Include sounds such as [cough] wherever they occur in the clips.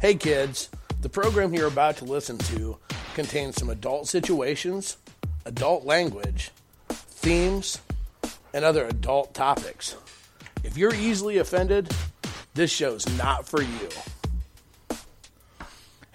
Hey kids, the program you're about to listen to contains some adult situations, adult language, themes, and other adult topics. If you're easily offended, this show's not for you.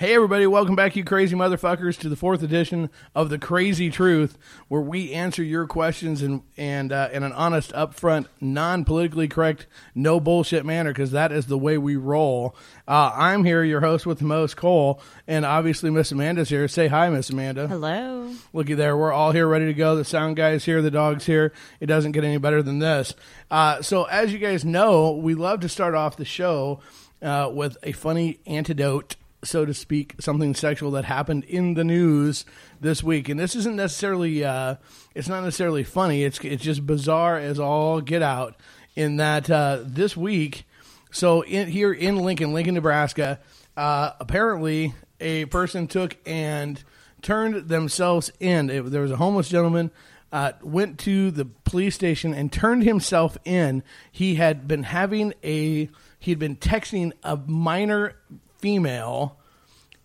Hey, everybody, welcome back, you crazy motherfuckers, to the fourth edition of The Crazy Truth, where we answer your questions in, and, uh, in an honest, upfront, non politically correct, no bullshit manner, because that is the way we roll. Uh, I'm here, your host with the most, Cole, and obviously Miss Amanda's here. Say hi, Miss Amanda. Hello. Looky there, we're all here ready to go. The sound guy's here, the dog's here. It doesn't get any better than this. Uh, so, as you guys know, we love to start off the show uh, with a funny antidote so to speak, something sexual that happened in the news this week. And this isn't necessarily, uh, it's not necessarily funny. It's it's just bizarre as all get out. In that uh, this week, so in, here in Lincoln, Lincoln, Nebraska, uh, apparently a person took and turned themselves in. It, there was a homeless gentleman. Uh, went to the police station and turned himself in. He had been having a he had been texting a minor female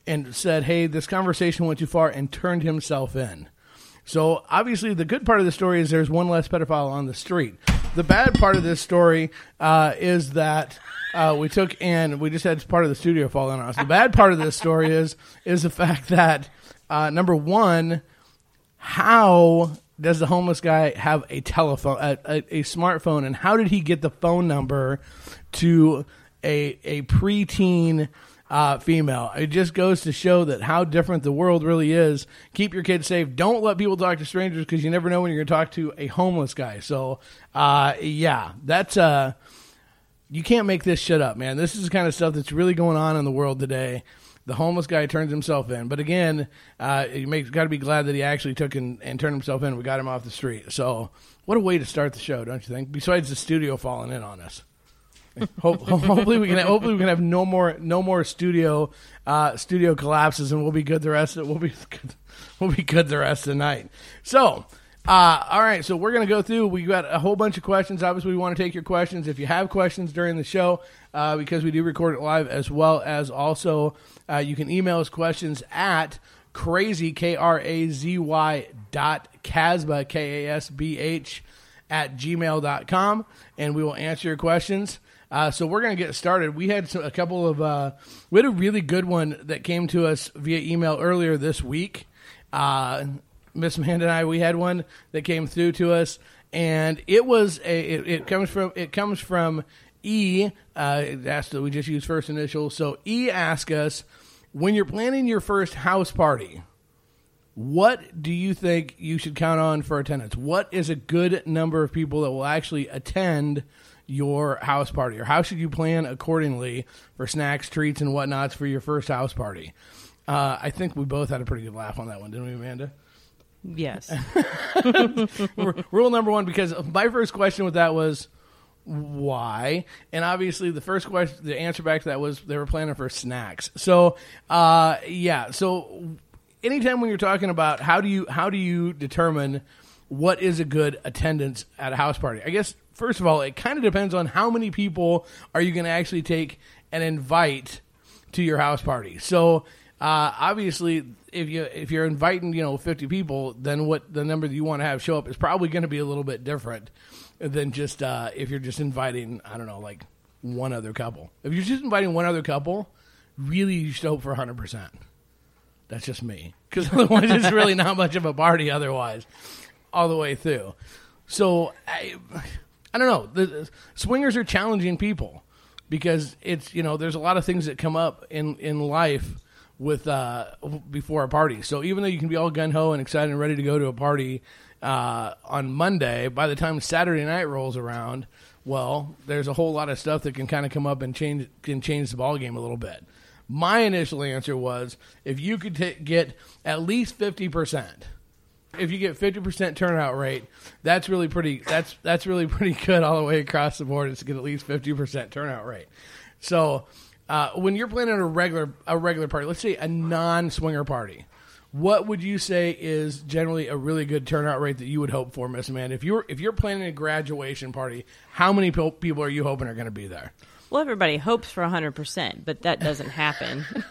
and said, "Hey, this conversation went too far," and turned himself in. So obviously, the good part of the story is there's one less pedophile on the street. The bad part of this story uh, is that uh, we took and we just had part of the studio fall on us. The bad part of this story is is the fact that uh, number one, how does the homeless guy have a telephone, a, a, a smartphone, and how did he get the phone number to a a preteen? Uh, female. It just goes to show that how different the world really is. Keep your kids safe. Don't let people talk to strangers because you never know when you're going to talk to a homeless guy. So, uh, yeah, that's uh, you can't make this shit up, man. This is the kind of stuff that's really going on in the world today. The homeless guy turns himself in, but again, uh, you got to be glad that he actually took and, and turned himself in. We got him off the street. So, what a way to start the show, don't you think? Besides the studio falling in on us. Hope, [laughs] hopefully we can hopefully we can have no more no more studio uh, studio collapses and we'll be good the rest of we'll be [laughs] good, we'll be good the rest of the night. So. Uh, all right, so we're going to go through. We got a whole bunch of questions. Obviously, we want to take your questions. If you have questions during the show, uh, because we do record it live, as well as also uh, you can email us questions at crazy k r a z y dot casba k a s b h at gmail.com and we will answer your questions. Uh, so we're going to get started. We had a couple of, uh, we had a really good one that came to us via email earlier this week. Uh, Miss Amanda and I, we had one that came through to us, and it was a, it, it comes from, it comes from E. Uh, that's we just use first initials. So E asked us, when you're planning your first house party, what do you think you should count on for attendance? What is a good number of people that will actually attend your house party, or how should you plan accordingly for snacks, treats, and whatnots for your first house party? Uh, I think we both had a pretty good laugh on that one, didn't we, Amanda? Yes. [laughs] Rule number one, because my first question with that was why, and obviously the first question, the answer back to that was they were planning for snacks. So, uh, yeah. So, anytime when you're talking about how do you how do you determine what is a good attendance at a house party? I guess first of all, it kind of depends on how many people are you going to actually take and invite to your house party. So uh, obviously, if you if you're inviting you know 50 people, then what the number that you want to have show up is probably going to be a little bit different than just uh, if you're just inviting I don't know like one other couple. If you're just inviting one other couple, really you should hope for 100 percent. That's just me because [laughs] otherwise it's really not much of a party otherwise all the way through. So I I don't know. The swingers are challenging people because it's you know there's a lot of things that come up in in life with uh, before a party. So even though you can be all gun ho and excited and ready to go to a party uh, on Monday, by the time Saturday night rolls around, well, there's a whole lot of stuff that can kind of come up and change can change the ball game a little bit. My initial answer was if you could t- get at least fifty percent if you get fifty percent turnout rate, that's really pretty. That's that's really [laughs] pretty good all the way across the board. Is to get at least fifty percent turnout rate. So uh, when you're planning a regular a regular party, let's say a non swinger party, what would you say is generally a really good turnout rate that you would hope for, Miss Amanda? If you're if you're planning a graduation party, how many people are you hoping are going to be there? Well, everybody hopes for 100%, but that doesn't happen. [laughs]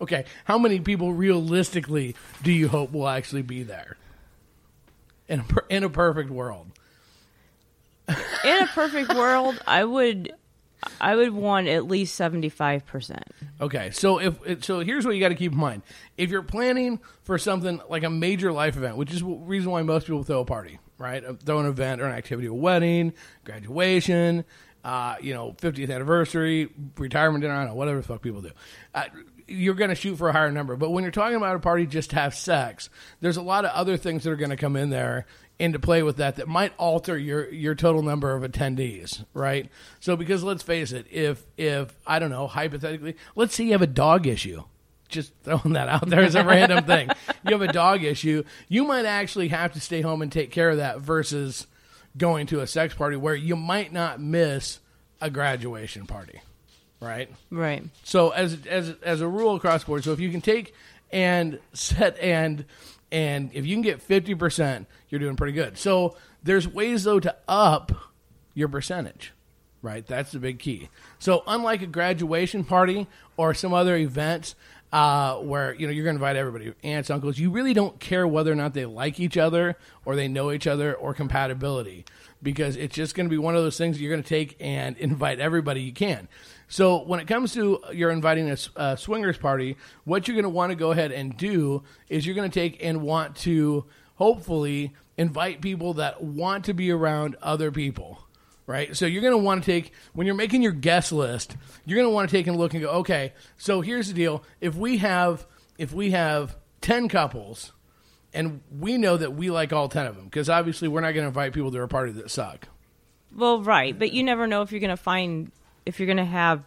Okay, how many people realistically do you hope will actually be there? In a, in a perfect world. In a perfect world, I would I would want at least 75%. Okay, so if so, here's what you got to keep in mind: if you're planning for something like a major life event, which is the reason why most people throw a party, right? Uh, Throw an event or an activity, a wedding, graduation, uh, you know, 50th anniversary, retirement dinner, I don't know, whatever the fuck people do. Uh, you're going to shoot for a higher number, but when you're talking about a party just to have sex, there's a lot of other things that are going to come in there into play with that that might alter your your total number of attendees, right? So because let's face it, if if I don't know, hypothetically, let's say you have a dog issue. Just throwing that out there as a random thing. You have a dog issue, you might actually have to stay home and take care of that versus going to a sex party where you might not miss a graduation party, right? Right. So as as as a rule across the board, so if you can take and set and and if you can get fifty percent, you're doing pretty good. So there's ways though to up your percentage, right? That's the big key. So unlike a graduation party or some other events uh, where you know you're going to invite everybody, aunts, uncles, you really don't care whether or not they like each other or they know each other or compatibility because it's just going to be one of those things you're going to take and [laughs] invite everybody you can. So when it comes to you're inviting a swingers party, what you're going to want to go ahead and do is you're going to take and want to hopefully invite people that want to be around other people. Right, so you're going to want to take when you're making your guest list. You're going to want to take and look and go, okay. So here's the deal: if we have if we have ten couples, and we know that we like all 10 of them because obviously we're not going to invite people to a party that suck Well, right, but you never know if you're going to find if you're going to have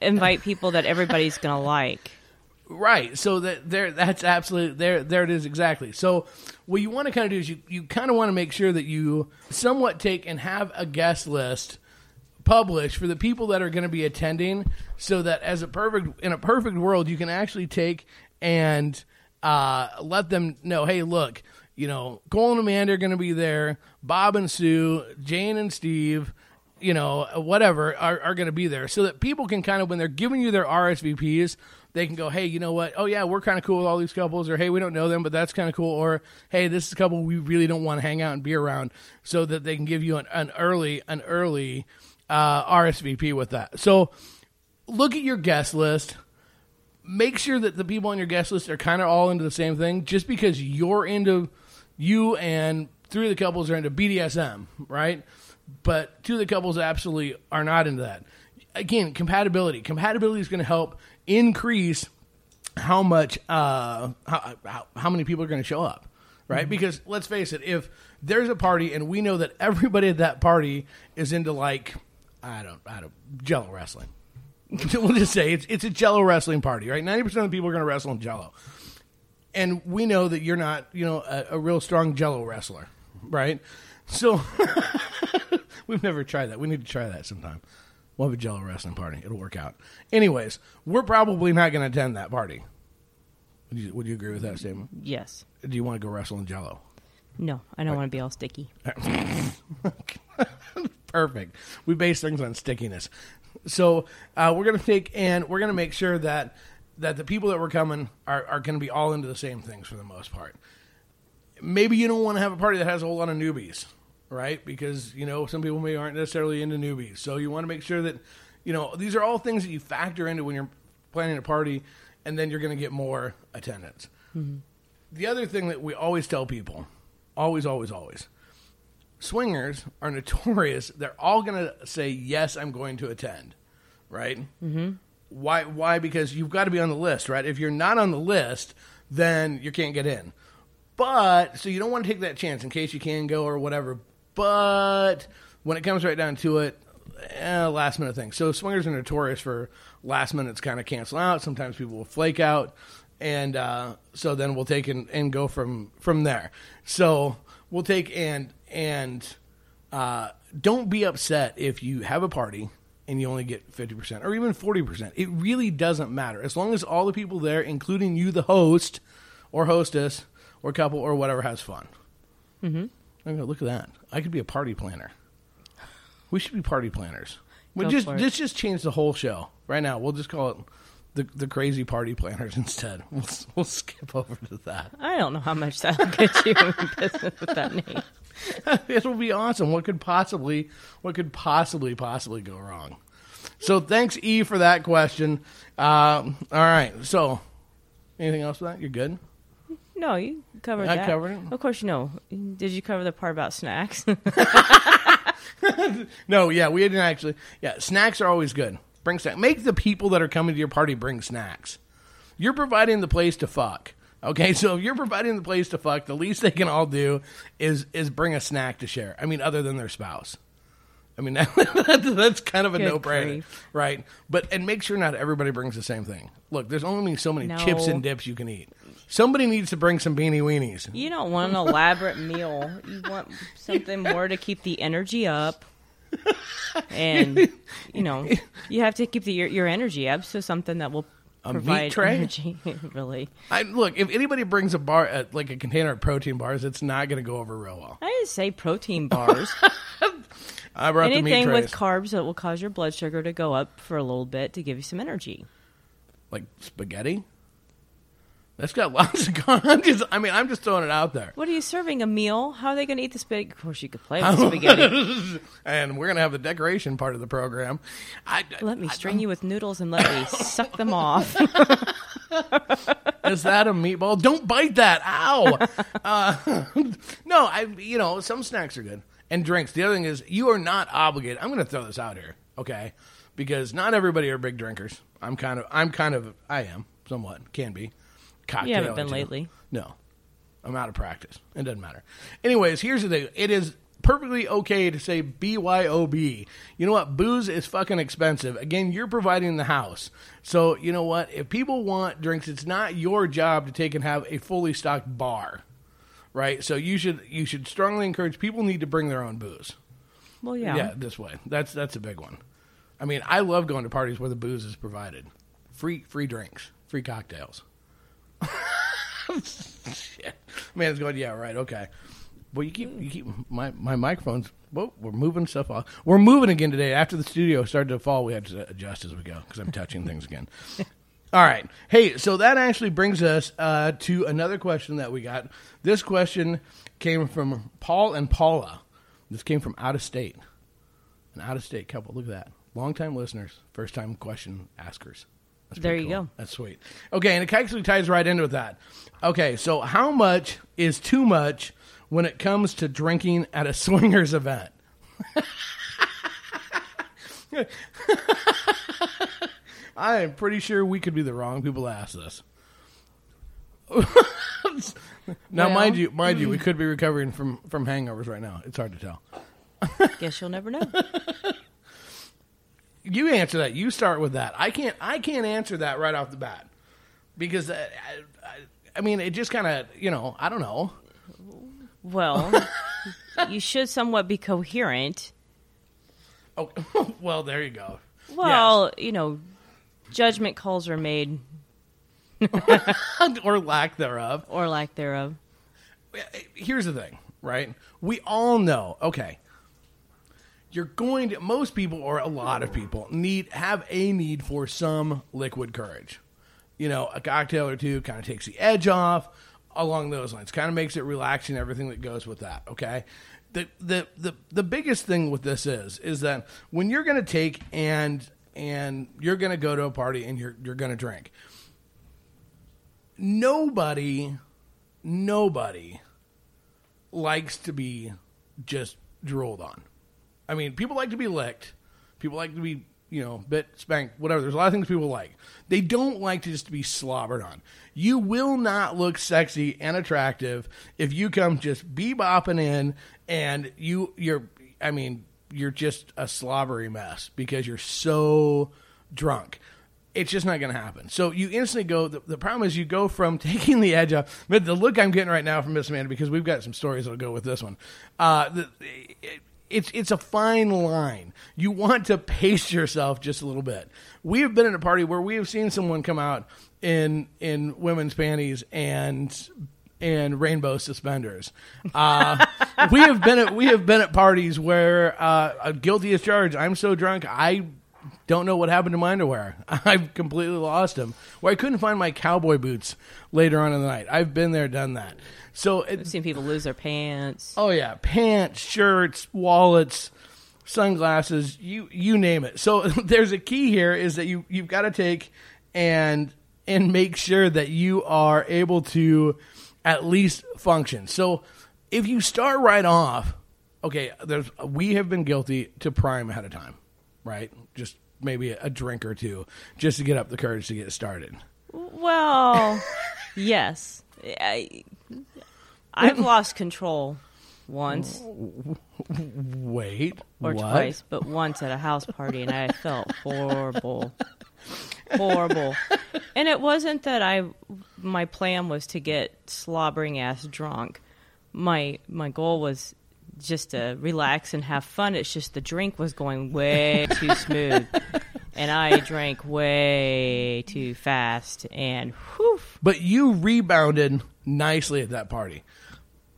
invite people that everybody's going to like. right so that there that's absolutely there there it is exactly so what you want to kind of do is you, you kind of want to make sure that you somewhat take and have a guest list published for the people that are going to be attending so that as a perfect in a perfect world you can actually take and uh, let them know hey look you know cole and amanda are going to be there bob and sue jane and steve you know whatever are, are going to be there so that people can kind of when they're giving you their rsvps they can go hey you know what oh yeah we're kind of cool with all these couples or hey we don't know them but that's kind of cool or hey this is a couple we really don't want to hang out and be around so that they can give you an, an early an early uh, RSVP with that. So look at your guest list. Make sure that the people on your guest list are kind of all into the same thing. Just because you're into you and three of the couples are into BDSM, right? But two of the couples absolutely are not into that. Again, compatibility. Compatibility is going to help increase how much uh how, how, how many people are going to show up right? Because let's face it if there's a party and we know that everybody at that party is into like i don't i don't jello wrestling. [laughs] We'll just say it's it's a jello wrestling party right? 90% of the people are going to wrestle in jello. And we know that you're not you know a, a real strong jello wrestler right so [laughs] we've never tried that we need to try that sometime we'll have a jello wrestling party it'll work out anyways we're probably not going to attend that party would you, would you agree with that statement Yes. do you want to go wrestle in jello No, I don't want to be all sticky. [laughs] Perfect. We base things on stickiness. So uh, we're going to take and we're going to make sure that that the people that were coming are, are going to be all into the same things for the most part. Maybe you don't want to have a party that has a whole lot of newbies, right? Because you know some people may aren't necessarily into newbies. So you want to make sure that you know these are all things that you factor into when you're planning a party, and then you're going to get more attendance. The other thing that we always tell people, always, always, always, swingers are notorious. [laughs] They're all going to say, "Yes, I'm going to attend." Right? Mm-hmm. Why? Why? Because you've got to be on the list, right? If you're not on the list, then you can't get in. But so you don't want to take that chance in case you can go or whatever. But when it comes right down to it, eh, last minute thing. So swingers are notorious for last minutes kind of cancel out. Sometimes people will flake out, and uh, so then we'll take and, and go from from there. So we'll take and and uh, don't be upset if you have a party and you only get 50% or even 40%. It really doesn't matter. As long as all the people there, including you, the host or hostess or couple or whatever, has fun. Mm-hmm. Okay, look at that. I could be a party planner. We should be party planners. We Go just for it. let's just change the whole show right now. We'll just call it the the crazy party planners [laughs] instead. We'll we'll skip over to that. I don't know how much that'll get you in business with that name. [laughs] It'll be awesome. What could possibly what could possibly possibly go wrong? So thanks E for that question. Um, all right. So anything else with that? You're good. No, you covered I that. covered it. Of course, you know. Did you cover the part about snacks? [laughs] [laughs] No, yeah, we didn't actually. Yeah, snacks are always good. Bring snacks. Make the people that are coming to your party bring snacks. You're providing the place to fuck. Okay, [laughs] so if you're providing the place to fuck, the least they can all do is is bring a snack to share. I mean, other than their spouse. I mean, [laughs] that's, that's kind of a Good no brainer, grief. right? But and make sure not everybody brings the same thing. Look, there's only so many No. chips and dips you can eat. Somebody needs to bring some beanie weenies. you don't want an elaborate meal. You want something [laughs] more to keep the energy up. [laughs] And you know, you have to keep the, your your energy up. So something that will A meat tray? energy. [laughs] really, I, look, if anybody brings a bar, uh, like a container of protein bars, it's not going to go over real well. I didn't say protein bars. [laughs] I brought the meat Anything with carbs that will cause your blood sugar to go up for a little bit to give you some energy. like spaghetti. That's got lots of carbs. [laughs] I'm just, I mean, I'm just throwing it out there. What are you serving? A meal? How are they going to eat the spaghetti? Of course, you could play with spaghetti. [laughs] And we're gonna have the decoration part of the program. I, Let me string you with noodles and let me [laughs] suck them off. is that a meatball? Don't bite that! Ow! uh, no, I. You know, some snacks are good and drinks. The other thing is, you are not obligated. I'm gonna throw this out here, okay? Because not everybody are big drinkers. I'm kind of. I'm kind of. I am somewhat. Can be. Cocktail You haven't been lately. No, I'm out of practice. It doesn't matter. Anyways, here's the thing. It is perfectly okay to say BYOB. You know what? Booze is fucking expensive. Again, you're providing the house. So, you know what? If people want drinks, it's not your job to take and have a fully stocked bar. Right? So you should you should strongly encourage people need to bring their own booze. Well, yeah. yeah. this way. That's that's a big one. I mean, I love going to parties where the booze is provided. Free free drinks, free cocktails. Man's going, yeah, right, okay. Well, you keep you keep my my microphones. Whoa, we're moving stuff off. We're moving again today. After the studio started to fall, we had to adjust as we go because I'm touching things again. [laughs] All right. Hey, so that actually brings us uh, to another question that we got. This question came from Paul and Paula. This came from out of state. An out of state couple. Look at that. Long time listeners, first time question askers. There you cool. go. That's sweet. Okay, and it actually ties right into that. Okay, so how much is too much when it comes to drinking at a [laughs] swingers event? [laughs] I am pretty sure we could be the wrong people to ask this. [laughs] now, Well- mind you, mind you, we could be recovering from from hangovers right now. It's hard to tell. Guess you'll never know. You answer that. You start with that. I can't. I can't answer that right off the bat because uh, I, I, I mean, it just kind of you know. I don't know. Well, [laughs] you should somewhat be coherent. Oh, [laughs] well, there you go. Well, you know, judgment calls are made [laughs] or lack thereof. or lack thereof. Here's the thing, right? We all know. Okay, you're going to. Most people, or a lot of people, need have a need for some liquid courage. You know, a cocktail or two kind of takes the edge off. Along those lines, kind of makes it relaxing. Everything that goes with that. Okay. The, the the the biggest thing with this is is that when you're going to take and and you're going to go to a party and you're you're going to drink nobody nobody likes to be just drooled on. I mean, people like to be licked. People like to be, you know, bit, spanked, whatever. There's a lot of things people like. They don't like to just be slobbered on. You will not look sexy and attractive if you come just bebopping in and you you're I mean, you're just a slobbery mess because you're so drunk it's just not going to happen. So you instantly go. The, the problem is you go from [laughs] taking the edge off. But the look I'm getting right now from Miss Amanda because we've got some stories that'll go with this one. Uh, the, it, it's it's a fine line. You want to pace yourself just a little bit. We have been at a party where we have seen someone come out in in women's panties and and rainbow suspenders. Uh, [laughs] we have been at we have been at parties where uh, guilty as charged. I'm so drunk I don't know what happened to my underwear. [laughs] I've completely lost them. Where I couldn't find my cowboy boots later on in the night. I've been there, done that. So it, I've seen people lose their pants. Oh yeah, pants, shirts, wallets, sunglasses, you you name it. So [laughs] there's a key here is that you you've got to take and and make sure that you are able to at least function. So if you start right off, okay, there's we have been guilty to prime ahead of time, right? Just maybe a drink or two just to get up the courage to get started. Well, [laughs] yes. I, I've lost control once [laughs] Wait, or what? twice, but once at a house party, and I felt horrible, horrible. And it wasn't that I, my plan was to get slobbering ass drunk. My my goal was just to relax and have fun. It's just the drink was going way [laughs] too smooth, and I drank way too fast, and whew, But you rebounded nicely at that party.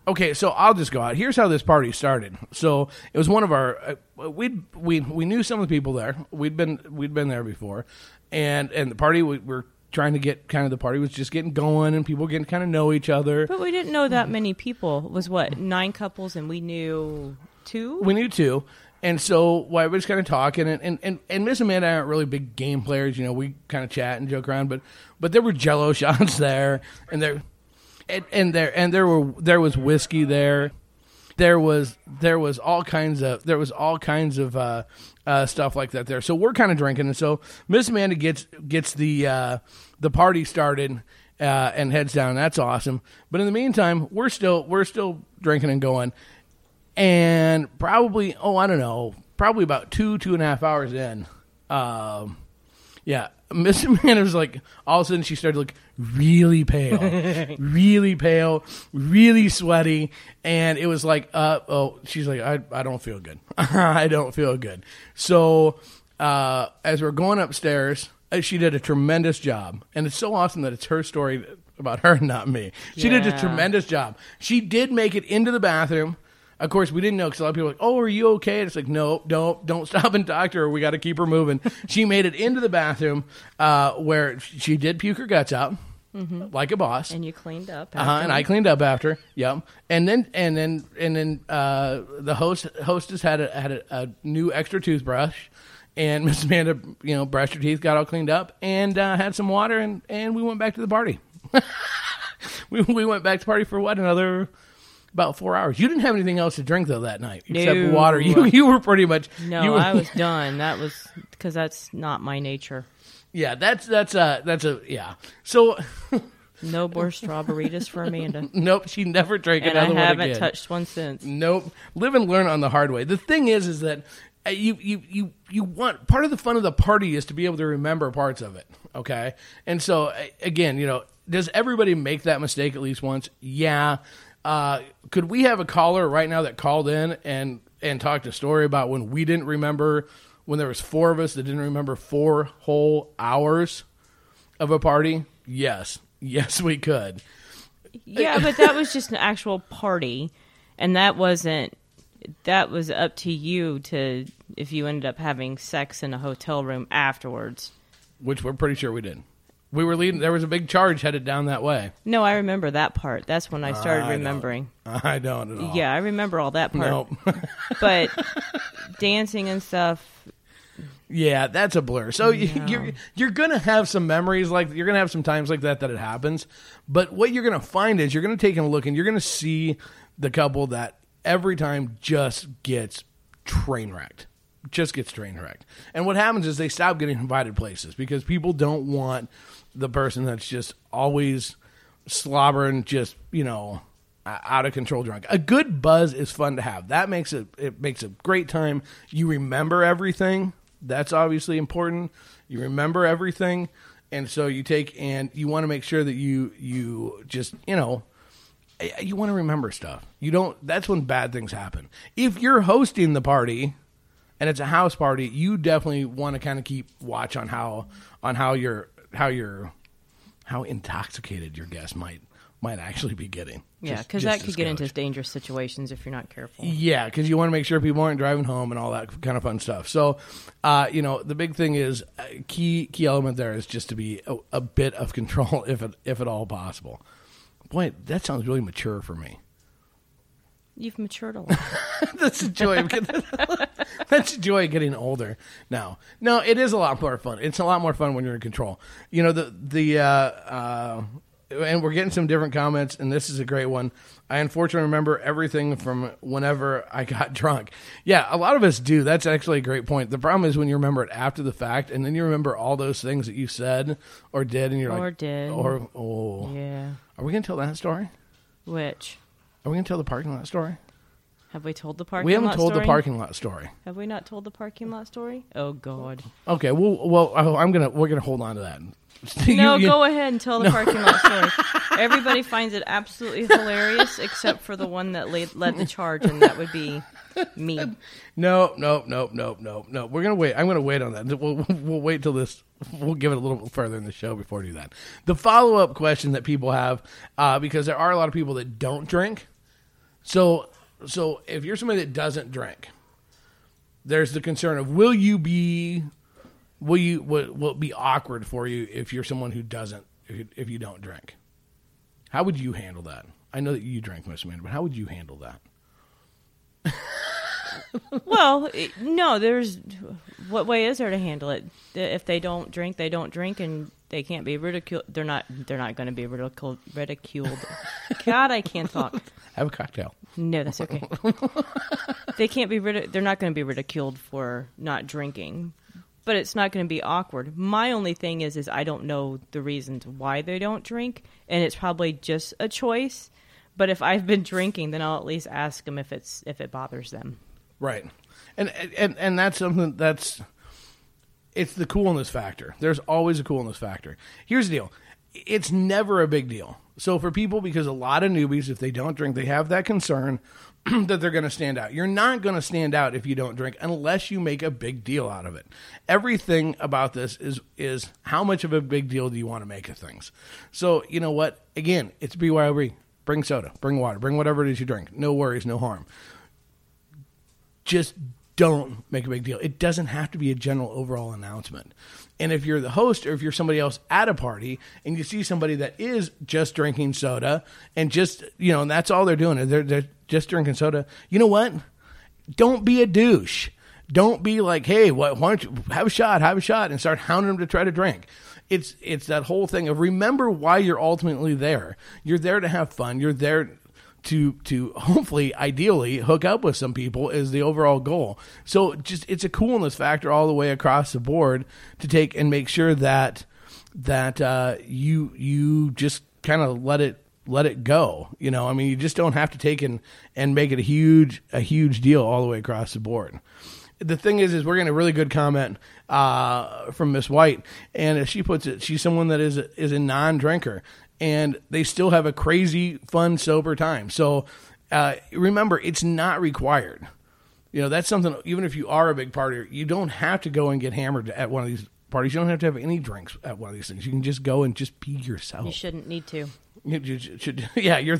Okay, so I'll just go out. Here's how this party started. So it was one of our uh, we we we knew some of the people there. We'd been we'd been there before, and and the party we were trying to get kind of the party was just getting going and people getting kind of know each other. But we didn't know that many people. It was what nine couples, and we knew two. We knew two. And so while everybody's kind of talking, and, and, and, and Miss Amanda and I aren't really big game players, you know, we kind of chat and joke around, but but there were Jello [laughs] shots there, and there, and, and there and there were there was whiskey there, there was there was all kinds of there was all kinds of uh, uh, stuff like that there. So we're kind of drinking, and so Miss Amanda gets gets the uh, the party started. Uh, and heads down. That's awesome. But in the meantime, we're still we're still drinking and going and probably oh I don't know, probably about two two and a half hours in, um, yeah, Miss [laughs] Amanda was like all of a sudden she started look really pale, [laughs] really pale, really sweaty, and it was like uh oh she's like I I don't feel good, [laughs] I don't feel good. So uh, as we're going upstairs. uh, She did a tremendous job, and it's so awesome that it's her story about her, not me. She did a tremendous job. She did make it into the bathroom. Of course, we didn't know because a lot of people were like, "Oh, are you okay?" And it's like, "No, don't, don't [laughs] stop and talk to her. We got to keep her moving." [laughs] she made it into the bathroom uh, where she did puke her guts out, like a boss. and you cleaned up. Uh-huh, and I cleaned up after. Yep. And then and then and then uh, the host hostess had a, had a, a new extra toothbrush, and [laughs] Miss Amanda, you know, brushed her teeth, got all cleaned up, and uh, had some water, and and we went back to the party. we we went back to party for what another. About four hours. You didn't have anything else to drink though that night except No. water. [laughs] You you were pretty much No, were, I was done. That was because that's not my nature. yeah. That's that's a that's a yeah. So [laughs] No more strawberries for Amanda, [laughs] nope, she never drank and I another one I haven't touched one since. Nope. Live and learn on the hard way. The thing is, is that uh, you you you you want part of the fun of the party is to be able to remember parts of it. Okay, and so again, you know, does everybody make that mistake at least once? Yeah. Uh, could we have a caller right now that called in and and talked a story about when we didn't remember when there was four of us that didn't remember four whole hours of a party? Yes, yes, we could. Yeah, but that was just an actual party, and that wasn't. That was up to you to if you ended up having sex in a hotel room afterwards. which we're pretty sure we did. We were leading. There was a big charge headed down that way. No, I remember that part. That's when I started I don't. remembering. I don't at all. Yeah, I remember all that part. Nope. [laughs] But dancing and stuff, yeah, that's a blur. So you, you're you're gonna have some memories like you're gonna have some times like that that it happens. But what you're gonna find is you're gonna take a look and you're gonna see the couple that every time just gets train wrecked. Just gets train wrecked. And what happens is they stop getting invited places because people don't want the person that's just always slobbering, just, you know, out of control drunk. A good buzz is fun to have. That makes it it makes a great time. You remember everything. That's obviously important. You remember everything. And so you take and you want to make sure that you you just, you know, you want to remember stuff. You don't. That's when bad things happen. If you're hosting the party and it's a house party, you definitely want to kind of keep watch on how on how your how your how intoxicated your guest might might actually be getting. Yeah, because that could get into dangerous situations if you're not careful. Yeah, because you want to make sure people aren't driving home and all that kind of fun stuff. So, uh, you know, the big thing is uh, key key element there is just to be a, a bit of control, [laughs] if it, if at all possible. Boy, that sounds really mature for me. You've matured a lot. [laughs] That's the joy of getting, [laughs] that's the joy of getting older now. No, it is a lot more fun. It's a lot more fun when you're in control. You know the the uh, uh, and we're getting some different comments, and this is a great one. I unfortunately remember everything from whenever I got [laughs] drunk. Yeah, a lot of us do. That's actually a great point. The problem is when you remember it after the fact, and then you remember all those things that you said or did, and you're Or like, did. or oh, yeah. are we gonna tell that story? Which Are we gonna tell the parking lot story? have we told the parking? Lot story? We haven't lot told story? the parking lot story. Have we not told the parking lot story? Oh God. Okay, well, well, I'm gonna we're gonna hold on to that. [laughs] You- No, you- go ahead and tell the parking lot story. [laughs] Everybody finds it absolutely hilarious, except for the one that laid, led the charge, and that would be me. No, no, no, no, no, no. We're gonna wait. I'm gonna wait on that. We'll, we'll wait till this. We'll give it a little bit further in the show before we do that. The follow up question that people have, uh, because there are a lot of people that don't drink. So, so if you're somebody that doesn't drink, there's the concern of will you be, will you will, will it be awkward for you if you're someone who doesn't if you, if you don't drink? How would you handle that? I know that you drink, Miss Amanda, but how would you handle that? [laughs] Well, no, there's what way is there to handle it? If they don't drink, they don't drink, and they can't be ridiculed. They're not. They're not going to be ridiculed. Ridiculed. God, I can't talk. [laughs] Have a cocktail. No, that's okay. [laughs] they can't be rid- they're not going to be ridiculed for not drinking. But it's not going to be awkward. My only thing is is I don't know the reasons why they don't drink and it's probably just a choice. But if I've been drinking, then I'll at least ask them if it's if it bothers them. Right. And and and that's something that's it's the coolness factor. There's always a coolness factor. Here's the deal. It's never a big deal. So for people because a lot of newbies if they don't drink, they have that concern [clears throat] that they're going to stand out. You're not going to stand out if you don't drink unless you make a big deal out of it. Everything about this is is how much of a big deal do you want to make of things. So, you know what? Again, it's BYOB. Bring soda, bring water, bring whatever it is you drink. No worries, no harm just don't make a big deal. It doesn't have to be a general overall announcement. And if you're the host or if you're somebody else at a party and you see somebody that is just drinking soda and just, you know, and that's all they're doing, they're, they're just drinking soda, you know what? Don't be a douche. Don't be like, hey, why, why don't you have a shot, have a shot, and start hounding them to try to drink. It's it's that whole thing of remember why you're ultimately there. You're there to have fun. You're there to to hopefully ideally hook up with some people is the overall goal. So just it's a coolness factor all the way across the board to take and make sure that that uh, you you just kind of let it let it go. You know, I mean, you just don't have to take and and make it a huge a huge deal all the way across the board. The thing is, is we're getting a really good comment uh, from Miss White, and as she puts it, she's someone that is is a non-drinker, and they still have a crazy, fun, sober time. So uh, remember, it's not required. You know, that's something. Even if you are a big partier, you don't have to go and get hammered at one of these parties. You don't have to have any drinks at one of these things. You can just go and just be yourself. You shouldn't need to. You, you should, should- [laughs] yeah, you're.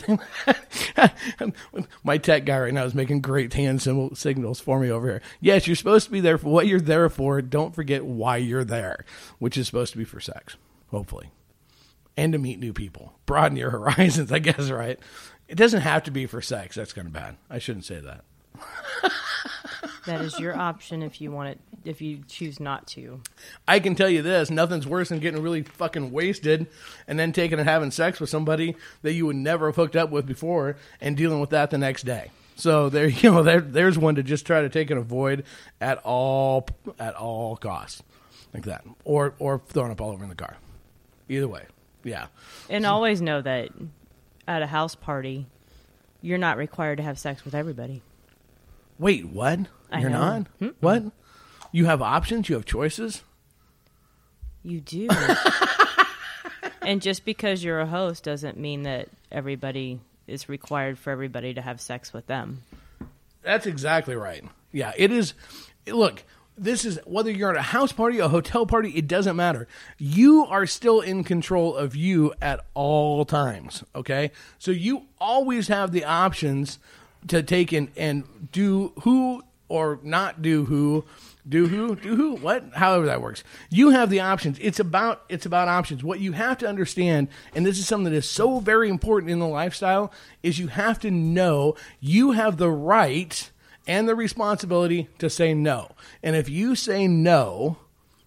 [laughs] my tech guy right now is making great hand symbol, signals for me over here. Yes, you're supposed to be there for what you're there for. Don't forget why you're there, which is supposed to be for sex, hopefully, and to meet new people, broaden your [laughs] horizons. I guess right. It doesn't have to be for sex. That's kind of bad. I shouldn't say that. That is your option if you want it if you choose not to. I can tell you this: nothing's worse than getting really fucking wasted and then taking and having sex with somebody that you would never have hooked up with before and dealing with that the next day. So there, [laughs] you know, there, there's one to just try to take and avoid at all at all costs, like that, or or throwing up all over in the car. Either way, yeah. And always know that at a house party, you're not required to have sex with everybody. Wait, what? I You're know. not? Hmm? What? You have options. You have choices. You do. [laughs] and just because you're a host doesn't mean that everybody is required for everybody to have sex with them. That's exactly right. Yeah, it is. Look, this is whether you're at a house party, a hotel party, it doesn't matter. You are still in control of you at all times. Okay. So you always have the options to take in and do who or not do who. Do who? Do who? What? However that works. You have the options. It's about it's about options. What you have to understand, and this is something that is so very important in the lifestyle, is you have to know you have the right and the responsibility to say no. And if you say no,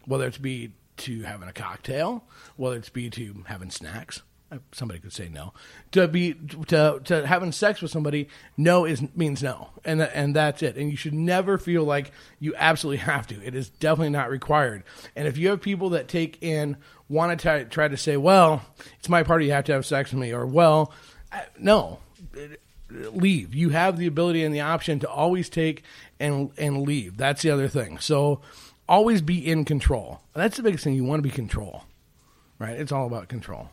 whether it's be to having a cocktail, whether it's be to having snacks, uh, somebody could say no. To be to to having sex with somebody, no is means no, and and that's it. And you should never feel like you absolutely have to. It is definitely not required. And if you have people that take in want to try, try to say, well, it's my party, you have to have sex with me, or well, uh, no leave. You have the ability and the option to always take and and leave. That's the other thing. So always be in control. That's the biggest thing. You want to be control, right? It's all about control.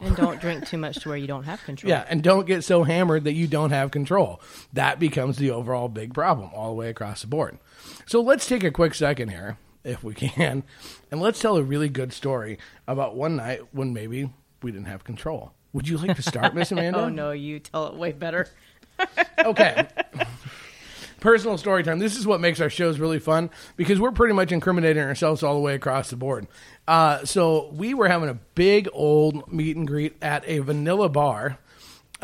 And don't drink too much to where you don't have control. Yeah, and don't get so hammered that you don't have control. That becomes the overall big problem all the way across the board. So let's take a quick second here, if we [laughs] can, and let's tell a really good story about one night when maybe we didn't have control. Would you like to start, Miss [laughs] Amanda? Oh no, you tell it way better. [laughs] Okay. Personal story time. This is what makes our shows really fun because we're pretty much incriminating ourselves all the way across the board. Uh, so we were having a big old meet and greet at a vanilla bar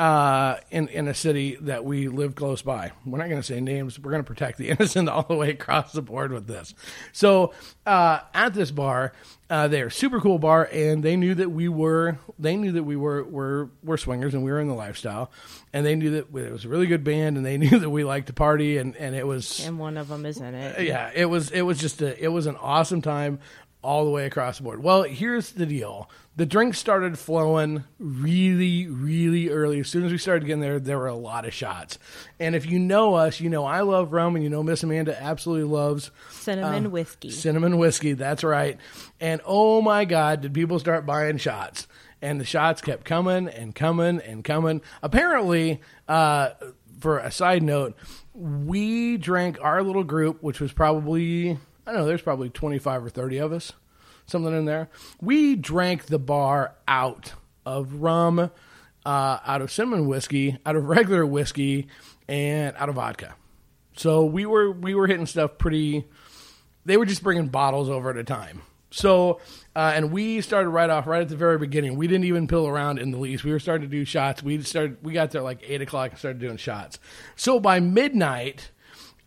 uh, in in a city that we live close by. We're not going to say names. We're going to protect the [laughs] innocent all the way across the board with this. So uh, at this bar, uh, they're super cool bar, and they knew that we were they knew that we were were were swingers and we were in the lifestyle, and they knew that it was a really good band, and they [laughs] knew that we liked to party, and and it was And one of them isn't it. yeah, it was it was just a it was an awesome time all the way across the board. Well, here's the deal. The drinks started flowing really, really early. As soon as we started getting there, there were a lot of shots. And if you know us, you know I love rum, and you know Miss Amanda absolutely loves Cinnamon whiskey. cinnamon whiskey. That's right. And oh my God, did people start buying shots? And the shots kept coming and coming and coming. Apparently, uh, for a side note, we drank our little group, which was probably, I don't know, there's probably 25 or 30 of us, something in there. We drank the bar out of rum, uh, out of cinnamon whiskey, out of regular whiskey, and out of vodka. So we were we were hitting stuff pretty they were just bringing bottles over at a time. So, uh, and we started right off, right at the very beginning. We didn't even pill around in the least. We were starting to do shots. We started, we got there like eight o'clock and started doing shots. So by midnight,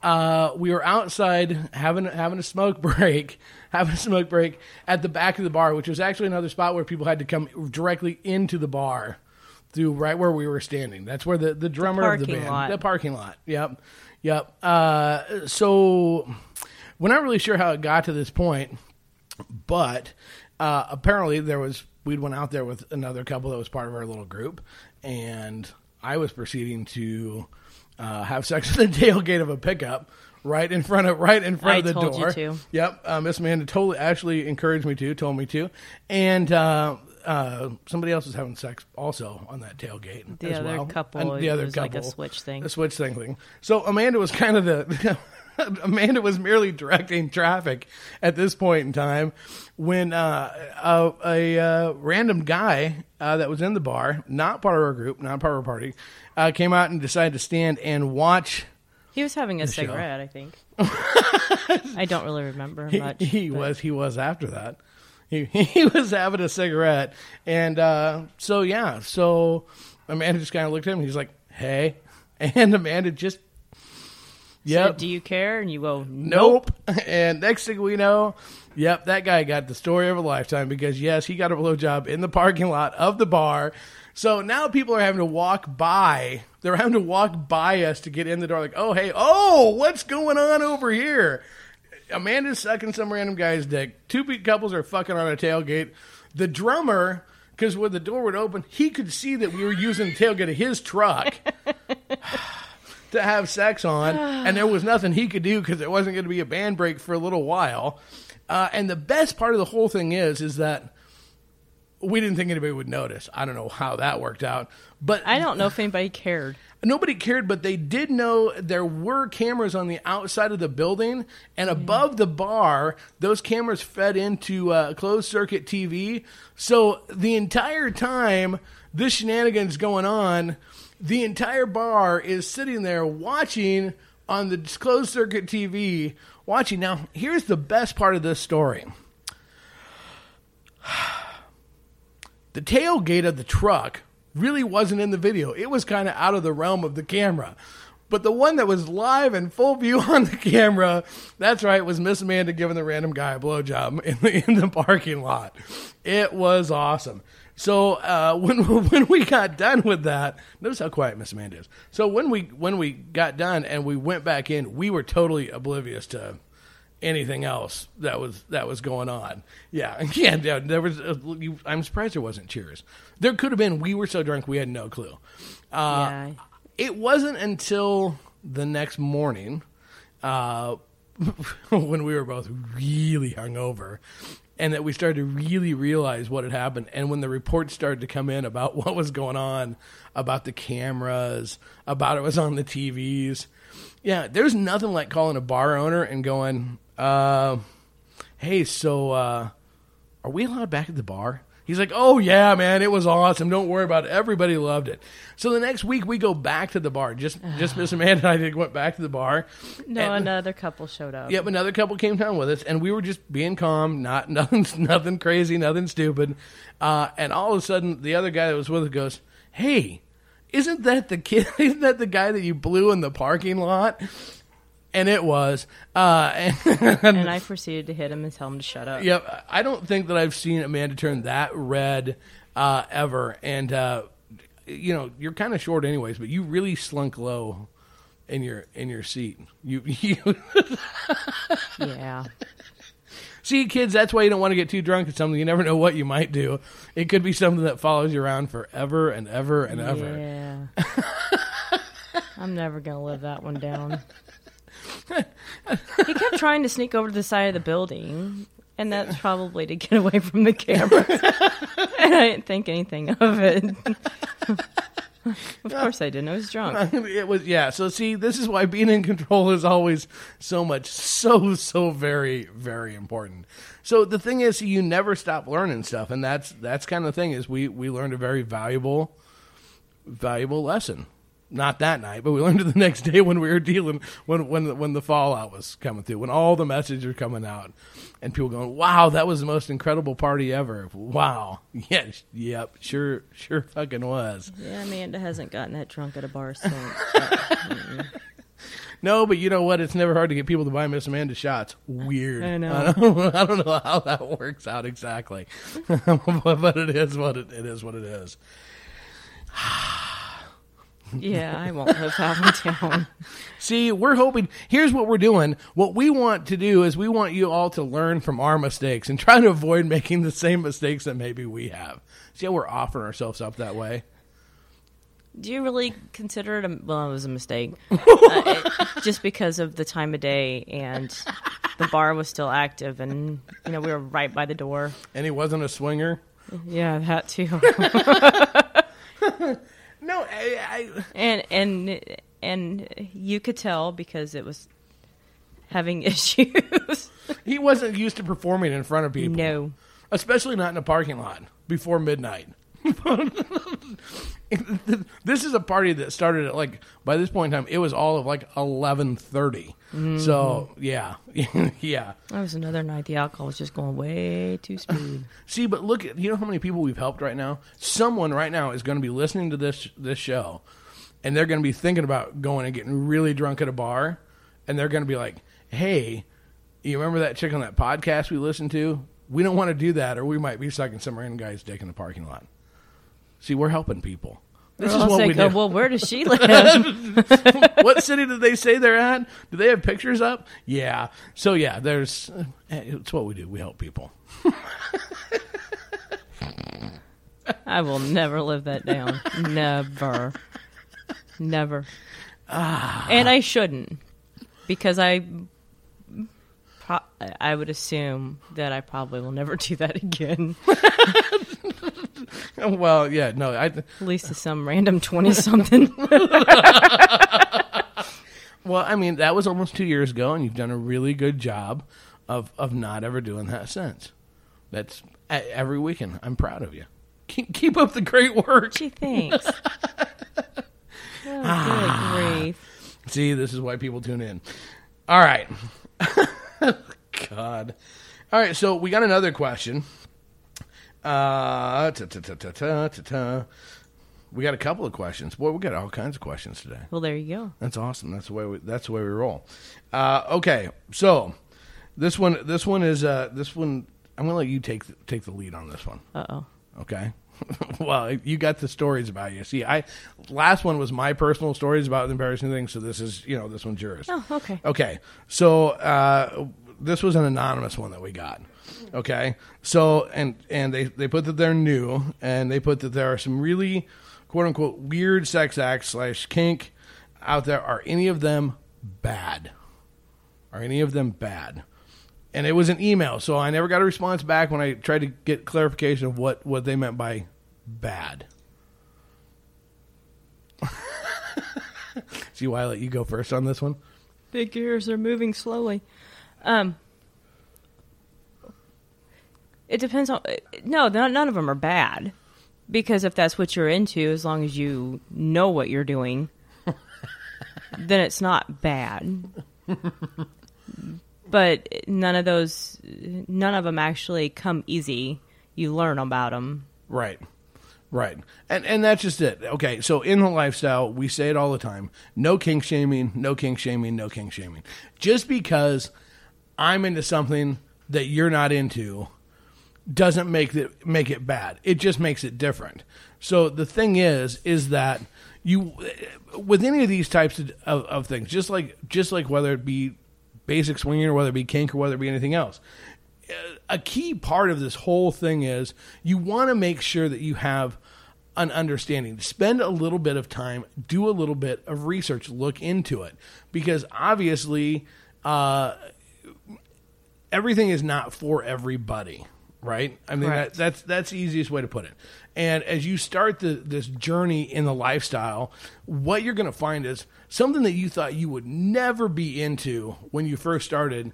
uh, we were outside having having a smoke [laughs] break, having a smoke break at the back of the bar, which was actually another spot where people had to come directly into the bar through right where we were standing. That's where the, the drummer of the band, lot. the parking lot. Yep, yep. Uh, so we're not really sure how it got to this point, but uh, apparently there was we'd went out there with another couple that was part of our little group, and I was proceeding to uh, have sex [laughs] with the tailgate of a pickup. Right in front of right in front I of the told you door. to. Yep, uh, Miss Amanda totally actually encouraged me to, told me to, and uh, uh, somebody else was having sex also on that tailgate. The as other well. couple, And the other was like a switch thing. a switch thing thing. So Amanda was kind of the. [laughs] Amanda was merely directing traffic at this point in time when uh, a, a uh, random guy uh, that was in the bar, not part of our group, not part of our party, uh, came out and decided to stand and watch He was having a show. cigarette, I think. [laughs] I don't really remember much. he but- was he was after that. He [laughs] he was having a cigarette, and uh, so yeah, so Amanda just kind of looked at him. He's like, "Hey," [laughs] and Amanda just, said, yep, Do you care? And you go, Nope. nope. And next thing we know, yep, that guy got the story of a lifetime because yes, he got a blowjob in the parking lot of the bar. So now people are having to walk by. They're having to walk by us to get in the door. Like, oh hey, oh, what's going on over here? Amanda's sucking some random guy's dick. Two couples are fucking on a tailgate. The drummer, because when the door would open, he could see that we were using the tailgate of his truck [sighs] to have sex on, and there was nothing he could do because there wasn't going to be a band break for a little while. Uh, and the best part of the whole thing is, is that we didn't think anybody would notice. I don't know how that worked out, but I don't know if anybody cared. [laughs] nobody cared, but they did know there were cameras on the outside of the building, and above the bar, those cameras fed into uh, closed circuit TV. So the entire time this shenanigans going on, the entire bar is sitting there watching on the closed circuit TV. Watching now, here's the best part of this story. The tailgate of the truck really wasn't in the video. It was kind of out of the realm of the camera. But the one that was live and full view [laughs] on the camera, that's right, was Miss Amanda giving the random guy a blowjob in the, in the parking lot. It was awesome. So uh, [laughs] when when we got done with that, notice how quiet Miss Amanda is. So when we when we got done and we went back in, we were totally oblivious to anything else that was that was going on. Yeah, [laughs] yeah. There was. uh, you, I'm surprised there wasn't cheers. There could have been. We were so drunk we had no clue. Uh, yeah. It wasn't until the next morning, uh, [laughs] when we were both really hungover, and that we started to really realize what had happened. And when the reports started to come in about [laughs] what was going on, about the cameras, about it was on the TVs. Yeah, there's nothing like calling a bar owner and going, uh, "Hey, so uh, are we allowed back at the bar?" He's like, "Oh yeah, man, it was awesome. Don't worry about it. Everybody loved it." So the next week we go back to the bar. Just just Miss [sighs] Amanda and I did went back to the bar. no, and- another couple showed up. Yep, another couple came down with us, and we were just being calm, not [laughs] nothing, nothing crazy, nothing stupid. Uh, and all of a sudden, the other guy that was with us goes, "Hey, isn't that the kid? [laughs] Isn't that the guy that you blew in the parking lot?" And it was. Uh, and, [laughs] And I proceeded to hit him and tell him to shut up. Yep, I don't think that I've seen Amanda turn that red uh, ever. And uh, you know, you're kind of short, anyways, but you really slunk low in your in your seat. You, [laughs] you Yeah. see, kids. That's why you don't want to get too drunk at something. You never know what you might do. It could be something that follows you around forever and ever and ever. Yeah. [laughs] I'm never going to live that one down. He kept trying to sneak over to the side of the building, and that's probably to get away from the camera. [laughs] and I didn't think anything of it. of course I didn't. I was drunk. [laughs] it was yeah. So see, this is why being in control is always so much, so so very very important. So the thing is, you never stop learning stuff, and that's that's kind of the thing is we we learned a very valuable valuable lesson. Not that night, but we [laughs] learned it the next day when we were dealing when when the, when the fallout was coming through, when all the messages were coming out, and people going, "Wow, that was the most incredible party ever!" Wow, [laughs] yeah, yep, sure, sure, fucking was. Yeah, Amanda hasn't gotten that drunk at a bar since. [laughs] No, but you know what? It's never hard to get people to buy Miss Amanda shots. Weird. I know. I don't, I don't know how that works out exactly, but it is what it, it is. What it is. [sighs] [sighs] yeah, I won't live that one down. [laughs] See, we're hoping. Here's what we're doing. What we want to do is we want you all to learn from our mistakes and try to avoid making the same mistakes that maybe we have. See how we're offering ourselves up that way. Do you really consider it a well? It was a mistake, [laughs] uh, it- just because of the time of day and the bar was still active, and you know we were right by the door. And he wasn't a swinger. Yeah, that too. [laughs] No, I, I, and and and you could tell because it was having [laughs] issues. he wasn't used to performing in front of people. no, especially not in a parking lot before midnight. [laughs] this is a party that started at like by this point in time it was all of like 11:30. So, mm-hmm. yeah. [laughs] yeah. that was another night. The alcohol was just going way too smooth. [clears throat] See, but look at you know how many people we've helped right now? Someone right now is going to be listening to this this show and they're going to be thinking about going and getting really drunk at a bar and they're going to be like, "Hey, you remember that chick on that podcast we listened to? We don't want to do that or we might be sucking some random guy's dick in the parking lot." See, we're helping people. This is what say, we "Oh, do. well, where does she [laughs] live? [laughs] what city did they say they're at? Do they have pictures up? Yeah. So yeah, there's. eh, It's what we do. We help people. I will never live that down. Never. Never. And I shouldn't. Because I I would assume that I probably will never [laughs] do that again. [laughs] well, yeah, no, I. At least to some random twenty something. [laughs] Well, I mean, that was almost two years ago, and you've done a really good job of of not ever doing that since. That's every weekend. I'm proud of you. Keep, keep up the great work. Gee, thanks. Oh, good grief. See, this is why people tune in. All right. [laughs] God. All right, so we got another question. Uh, ta, ta, ta. We got a couple of questions. Boy, we got all kinds of questions today. Well, there you go. That's awesome. That's the way we, that's the way we roll. Uh, okay, so this one this one is uh, this one. I'm gonna let you take the, take the lead on this one. Uh oh. Okay. [laughs] well, you got the stories about you. See, I last one was my personal stories about embarrassing things. So this is you know this one's yours. Oh, okay. Okay. So uh, this was an anonymous one that we got. Okay. So and and they they put that they're new and they put that there are some really quote unquote weird sex acts slash kink out there. Are any of them bad? Are any of them bad? And it was an email, so I never got a response back when I tried to get clarification of what what they meant by bad. [laughs] See why I let you go first on this one? Big gears are moving slowly. Um, it depends on. No, none none of them are bad. Because if that's what you're into, as long as you know what you're doing, [laughs] then it's not bad. but none of those, none of them actually come easy. You learn about them. Right. Right. And and that's just it. Okay, so in the lifestyle, we say it all the time. No kink shaming, no kink shaming, no kink shaming. Just because I'm into something that you're not into doesn't make it make it bad. It just makes it different. So the thing is is that you with any of these types of, of, of things, just like just like whether it be basic swinging or whether it be kink or whether it be anything else, a key part of this whole thing is you want to make sure that you have an understanding. Spend a little bit of time, do a little bit of research, look into it, because obviously, uh, everything is not for everybody, right? I mean, that, that's that's the easiest way to put it. And as you start the, this journey in the lifestyle, what you're going to find is something that you thought you would never be into when you first started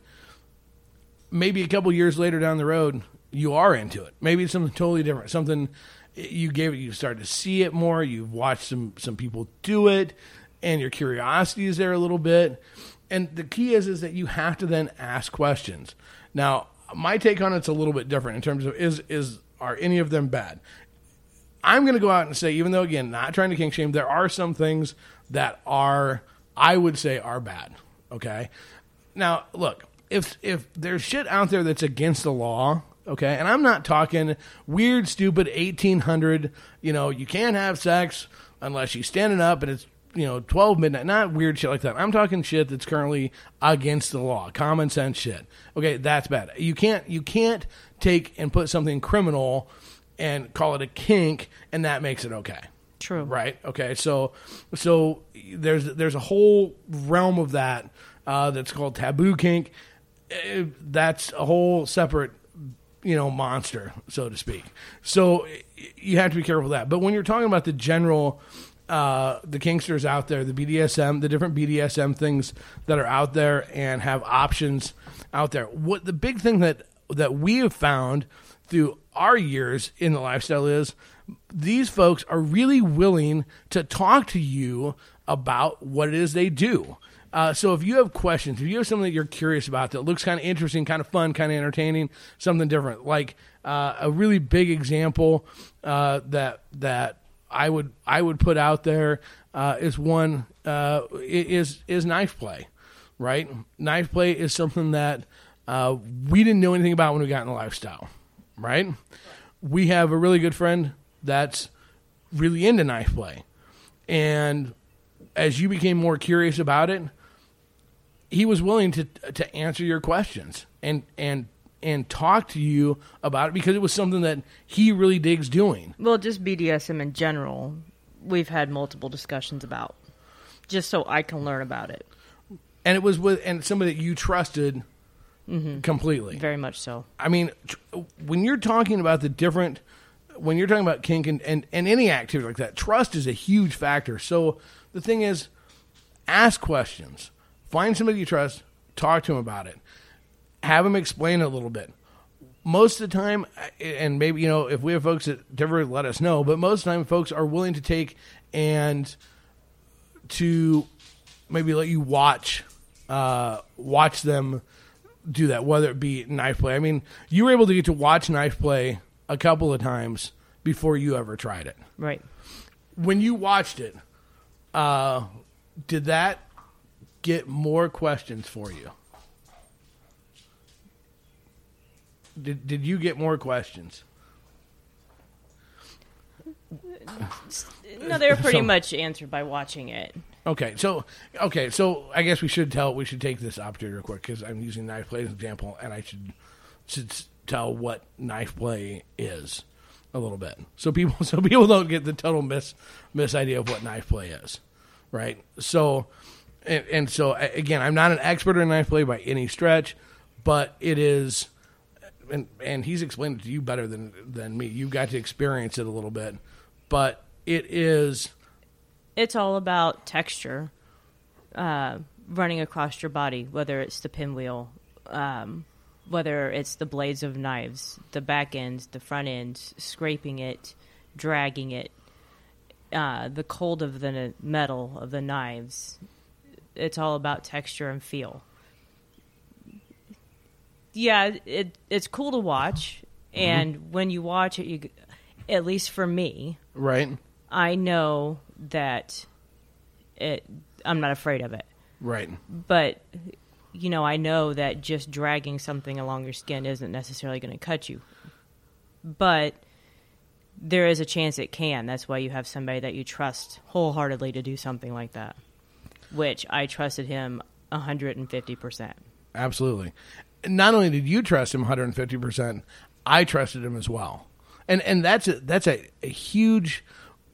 maybe a couple years later down the road, you are into it. Maybe it's something totally different. Something you gave it, you started to see it more. You've watched some some people do it, and your curiosity is there a little bit. And the key is is that you have to then ask questions. Now, my take on it's a little bit different in terms of is is are any of them bad? I'm going to go out and say, even though again, not trying to kink shame, there are some things that are, I would say, are bad. Okay. Now, look, if if there's shit out there that's against the law, okay, and I'm not talking weird, stupid 1800, you know, you can't have sex unless you're standing up and it's you know 12 midnight, not weird shit like that. I'm talking shit that's currently against the law, common sense shit. Okay, that's bad. You can't you can't take and put something criminal and call it a kink, and that makes it okay. True. Right. Okay. So, so there's there's a whole realm of that uh, that's called taboo kink. Uh, That's a whole separate, you know, monster, so to speak. So you have to be careful of that. But when you're talking about the general, uh, the kinksters out there, the BDSM, the different BDSM things that are out there and have options out there. What the big thing that that we have found through our years in the lifestyle is these folks are really willing to talk to you about what it is they do. Uh, so if you have questions, if you have something that you're curious about that looks kind of interesting, kind of fun, kind of entertaining, something different, like uh, a really big example uh, that that I would I would put out there uh, is one uh, is is knife play, right? Knife play is something that uh, we didn't know anything about when we got in the lifestyle, right? We have a really good friend that's really into knife play, and as you became more curious about it, he was willing to to answer your questions and and and talk to you about it because it was something that he really digs doing. Well, just BDSM in general, we've had multiple discussions about, just so I can learn about it. And it was with and somebody that you trusted mm-hmm. completely. Very much so. I mean, tr- when you're talking about the different when you're talking about kink and, and, and any activity like that, trust is a huge factor. So the thing is, ask questions. Find somebody you trust, talk to them about it. Have them explain it a little bit. Most of the time, and maybe, you know, if we have folks that ever let us know, but most of the time, folks are willing to take and to maybe let you watch uh, watch them do that, whether it be knife play. I mean, you were able to get to watch knife play a couple of times before you ever tried it. Right. When you watched it, uh, did that get more questions for you? Did did you get more questions? No, they were pretty So- much answered by watching it. Okay, so okay, so I guess we should tell we should take this opportunity real quick because I'm using knife play as an example, and I should should s- tell what knife play is a little bit, so people [laughs] so people don't get the total miss miss idea of what knife play is, right? So, and, and so a- again, I'm not an expert in knife play by any stretch, but it is, and and he's explained it to you better than than me. You got to experience it a little bit, but it is It's all about texture, uh, running across your body, whether it's the pinwheel, um, whether it's the blades of knives, the back ends, the front ends, scraping it, dragging it, uh, the cold of the metal of the knives. It's all about texture and feel. Yeah, it it's cool to watch, mm-hmm. and when you watch it, you, at least for me, right, I know that it I'm not afraid of it. right. But you know, I know that just dragging something along your skin isn't necessarily going to cut you. But there is a chance it can. That's why you have somebody that you trust wholeheartedly to do something like that. Which I trusted him 150%. Absolutely. Not only did you trust him 150%, I trusted him as well. And and that's a, that's a, a huge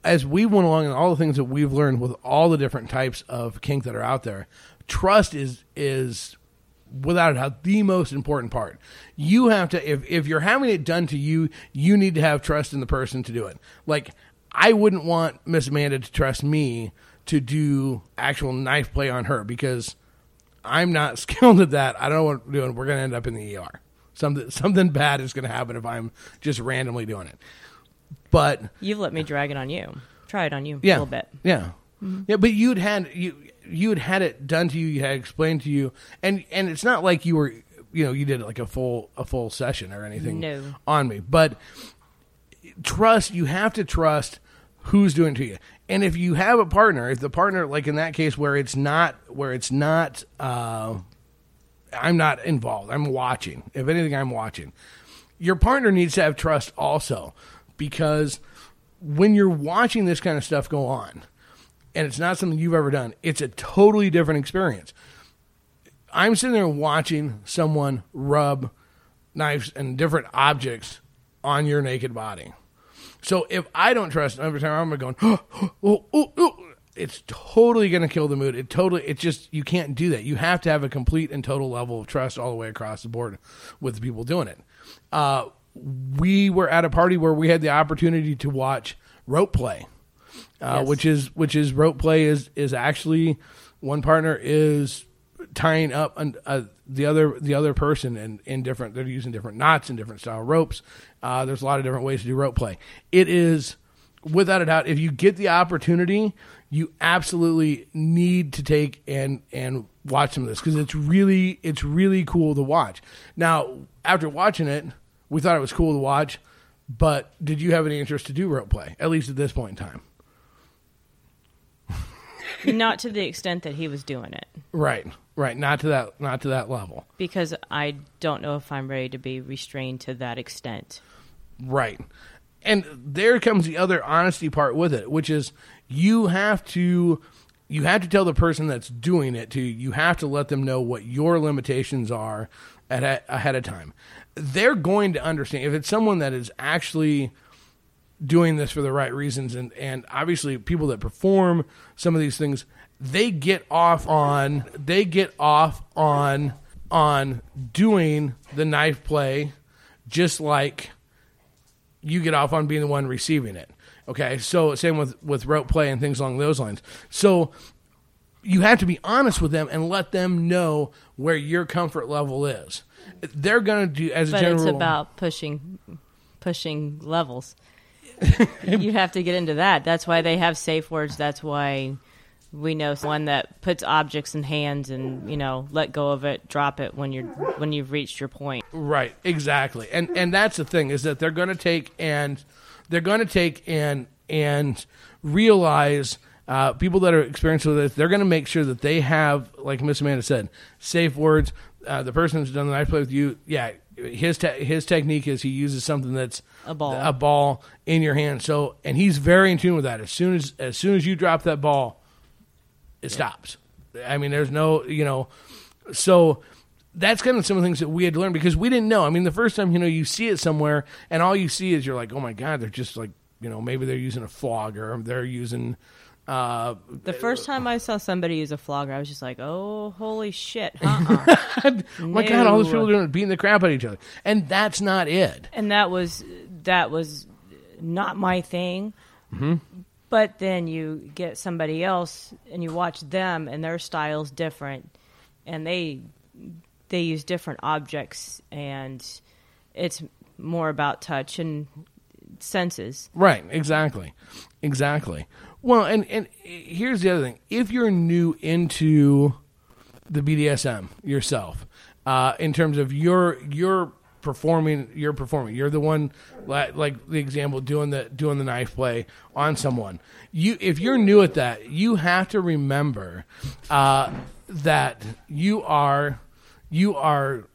as we went along and all the things that we've learned with all the different types of kink that are out there, trust is is without a doubt the most important part. You have to if if you're having it done to you, you need to have trust in the person to do it. Like I wouldn't want Miss Amanda to trust me to do actual knife play on her because I'm not [laughs] skilled at that. I don't know what we're doing. We're going to end up in the ER. Something something bad is going to happen if I'm just randomly doing it. But You've let me drag it on you. Try it on you yeah, a little bit. yeah, yeah. But you'd had you you had had it done to you. You had explained to you, and and it's not like you were you know you did like a full a full session or anything No. on me. But trust you have to trust who's doing it to you. And if you have a partner, if the partner like in that case where it's not where it's not uh I'm not involved. I'm watching. If anything I'm watching. Your partner needs to have trust also because when you're watching this kind of stuff go on and it's not something you've ever done, it's a totally different experience. I'm sitting there watching someone rub knives and different objects on your naked body. So if I don't trust, every time I'm going, [gasps] oh, oh, oh, oh, it's totally going to kill the mood. It totally, it's just you can't do that. You have to have a complete and total level of trust all the way across the board with the people doing it. Uh, we were at a party where we had the opportunity to watch rope play, uh, Yes. which is which is rope play is is actually one partner is tying up an, uh, the other the other person in, in different they're using different knots and different style ropes. Uh, there's a lot of different ways to do rope play. It is without a doubt if you get the opportunity, you absolutely need to take and and watch some of this because it's really it's really cool to watch. Now after watching it, we thought it was cool to watch. But did you have any interest to do rope play? At least at this point in time. Not to the extent that he was doing it. Right, right. Not to that, not to that level. Because I don't know if I'm ready to be restrained to that extent. Right. And there comes the other honesty part with it, which is you have to you have to tell the person that's doing it to you, you have to let them know what your limitations are at, ahead of time. They're going to understand if it's someone that is actually doing this for the right reasons and and obviously people that perform some of these things they get off on they get off on on doing the knife play just like you get off on being the one receiving it. Okay, so same with with rope play and things along those lines. So you have to be honest with them and let them know where your comfort level is. They're going to do as a general. But general it's about pushing pushing levels. [laughs] you have to get into that. That's why they have safe words. That's why we know one that puts objects in hands and you know let go of it, drop it when you're when you've reached your point. Right, exactly. And and that's the thing is that they're going to take and they're going to take and and realize uh, people that are experienced with this, they're going to make sure that they have, like Miss Amanda said, safe words. Uh, the person who's done the knife play with you, yeah, his te- his technique is he uses something that's A ball. a ball in your hand. So, and he's very in tune with that. As soon as as soon as you drop that ball, it stops. I mean, there's no, you know, so that's kind of some of the things that we had to learn because we didn't know. I mean, the first time, you know, you see it somewhere and all you see is you're like, oh my God, they're just like, you know, maybe they're using a flogger or they're using, uh, The first time I saw somebody use a flogger, I was just like, "Oh, holy shit!" [laughs] Uh-uh. oh my God, all those people doing beating the crap out of each other. And that's not it. and that was that was not my thing. But then you get somebody else and you watch them, and their style's different, and they they use different objects, and it's more about touch and senses. Right, exactly. Exactly. Well, and and here's the other thing. If you're new into the BDSM yourself, uh, in terms of your your performing, you're performing. You're the one, like, the example, doing the doing the knife play on someone. You, if you're new at that, you have to remember uh, that you are you are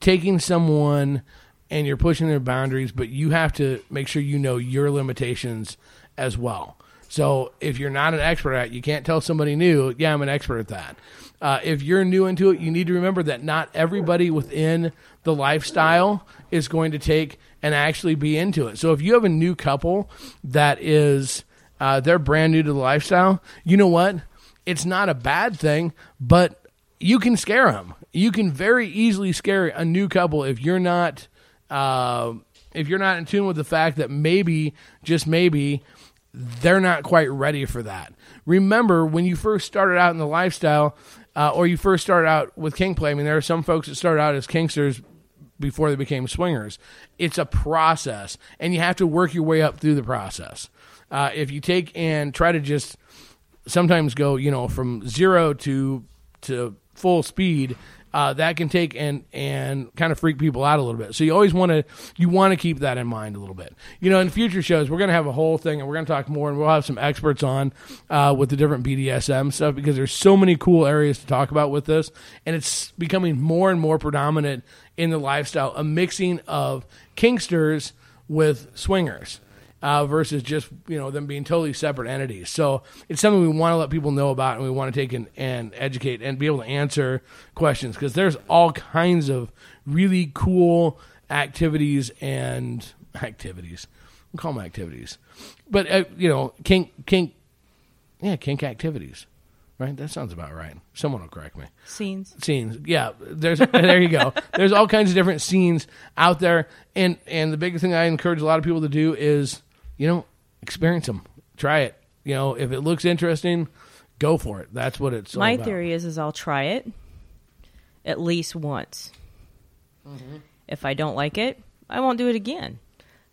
taking someone and you're pushing their boundaries, but you have to make sure you know your limitations as well. So if you're not an expert at it, you can't tell somebody new, yeah, I'm an expert at that. Uh, if you're new into it, you need to remember that not everybody within the lifestyle is going to take and actually be into it. So if you have a new couple that is, uh, they're brand new to the lifestyle, you know what? It's not a bad thing, but you can scare them. You can very easily scare a new couple if you're not uh, if you're not in tune with the fact that maybe just maybe they're not quite ready for that. Remember when you first started out in the lifestyle, uh, or you first started out with kink play. I mean, there are some folks that started out as kinksters before they became swingers. It's a process, and you have to work your way up through the process. Uh, if you take and try to just sometimes go, you know, from zero to to full speed, uh, that can take and and kind of freak people out a little bit. So you always want to you want to keep that in mind a little bit. You know, in future shows, we're going to have a whole thing, and we're going to talk more, and we'll have some experts on uh, with the different BDSM stuff because there's so many cool areas to talk about with this, and it's becoming more and more predominant in the lifestyle, a mixing of kinksters with swingers uh, versus just you know them being totally separate entities. So it's something we want to let people know about, and we want to take and, and educate and be able to answer questions because there's all kinds of really cool activities and activities. We call them activities, but uh, you know, kink, kink, yeah, kink activities. Right, that sounds about right. Someone will correct me Scenes. scenes. Yeah, there's [laughs] there you go. There's all kinds of different scenes out there, and and the biggest thing I encourage a lot of people to do is, you know, experience them, try it. You know, if it looks interesting, go for it. That's what it's. all My about. theory is, is I'll try it at least once. Mm-hmm. If I don't like it, I won't do it again.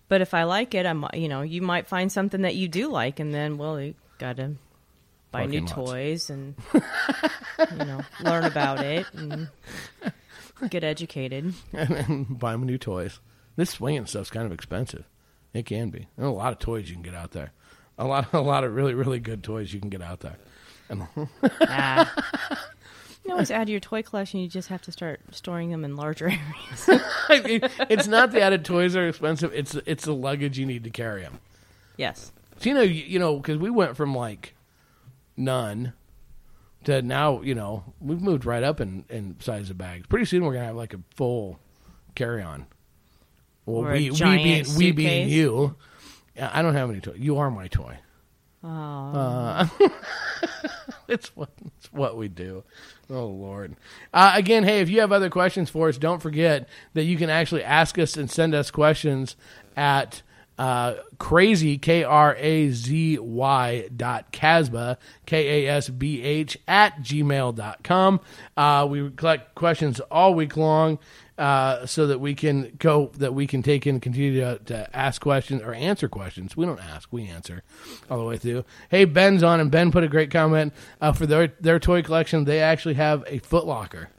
But if I like it, I'm you know you might find something that you do like, and then well you gotta buy new lots. toys and [laughs] you know learn about it and get educated. [laughs] and buy them new toys. This swinging stuff's kind of expensive. It can be. There's a lot of toys you can get out there. A lot, a lot of really, really good toys you can get out there. And Ah. [laughs] You always add to your toy collection. You just have to start storing them in larger [laughs] areas. I mean, it's not the added toys are expensive. It's it's the luggage you need to carry them. yes. So, you know, you, you know, because we went from like none to now, you know, we've moved right up in, in size of bags. Pretty soon, we're gonna have like a full carry on. Well, we we being we being you. I don't have any toy. You are my toy. Oh, [laughs] It's what it's what we do. Oh Lord! Uh, again, hey, if you have other questions for us, don't forget that you can actually ask us and send us questions at uh, crazy K R A Z Y dot Kasbah K A S B H at gmail dot com. Uh, we collect questions all week long uh, so that we can go that we can take and continue to, to ask questions or answer questions. We don't ask, we answer all the way through. Hey, Ben's on, and Ben put a great comment uh, for their their toy collection. They actually have a Foot Locker.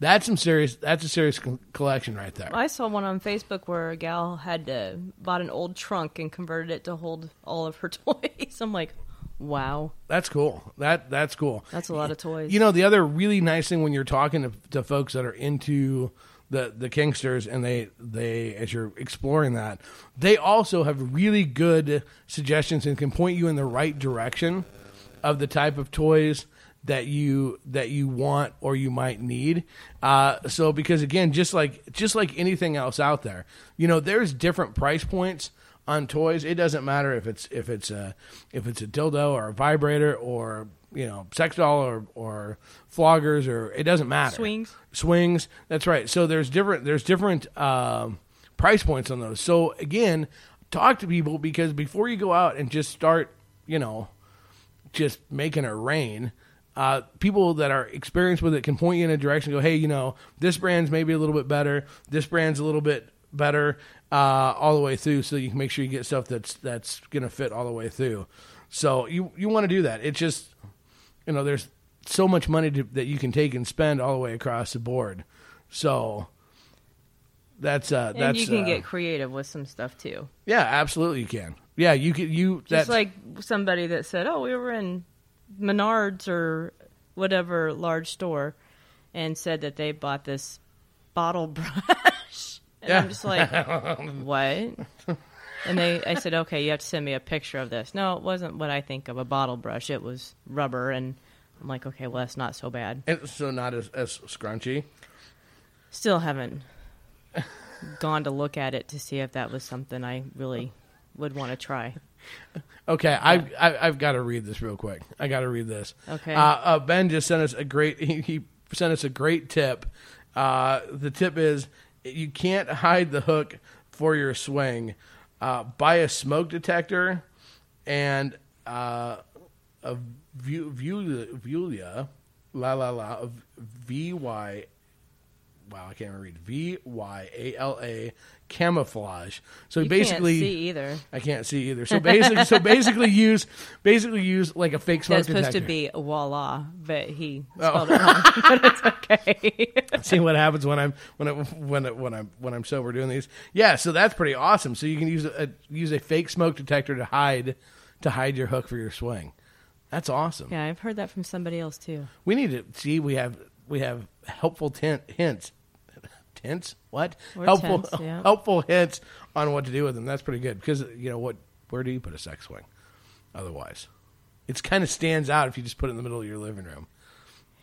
That's some serious. That's a serious co- collection right there. I saw one on Facebook where a gal had uh, bought an old trunk and converted it to hold all of her [laughs] toys. I'm like, wow, That's cool. That that's cool. that's a lot of toys. You know, the other really nice thing when you're talking to, to folks that are into the the Kinksters and they they as you're exploring that, they also have really good suggestions and can point you in the right direction of the type of toys that you that you want or you might need. Uh, so because again, just like just like anything else out there, you know, there's different price points on toys. It doesn't matter if it's if it's a if it's a dildo or a vibrator or you know sex doll or or floggers or it doesn't matter. Swings. swings. That's right. So there's different there's different um, price points on those. So again, talk to people because before you go out and just start, you know, just making it rain. Uh, people that are experienced with it can point you in a direction. Go, hey, you know, this brand's maybe a little bit better. This brand's a little bit better uh, all the way through, so you can make sure you get stuff that's that's going to fit all the way through. So you you want to do that. It's just, you know, there's so much money to, that you can take and spend all the way across the board. So that's uh, and that's you can uh, get creative with some stuff too. yeah, absolutely you can. Yeah, you can you Just like somebody that said, "Oh, we were in Menards or whatever large store," and said that they bought this bottle [laughs] brush, and Yeah. I'm just like, [laughs] "What?" And they, I said, "Okay, you have to send me a picture of this." No, it wasn't what I think of a bottle brush. It was rubber, and I'm like, "Okay, well, that's not so bad." it's so not as, as scrunchy. Still haven't gone to look at it to see if that was something I really would want to try. Okay, I, I I've got to read this real quick. I got to read this. Okay. Uh, uh, ben just sent us a great. [laughs] He, he sent us a great tip. Uh, the tip is you can't hide the hook for your swing. Uh, buy a smoke detector and uh, a view Vulia la la la V Y. Wow, I can't read V Y A L A camouflage. So You basically, can't see either. I can't see either. So basically, so basically use basically use like a fake smoke That's supposed detector. to be voila, but he Oh. spelled it wrong. [laughs] but it's okay. [laughs] see what happens when I'm when I, when I, when I'm when I'm sober doing these. Yeah, so that's pretty awesome. So you can use a use a fake smoke detector to hide to hide your hook for your swing. That's awesome. yeah, I've heard that from somebody else too. We need to see we have we have helpful tent, hints. Hints? What? Or helpful [laughs] yeah. helpful hints on what to do with them. That's pretty good because you know what? Where do you put a sex swing? Otherwise, it kind of stands out if you just put it in the middle of your living room.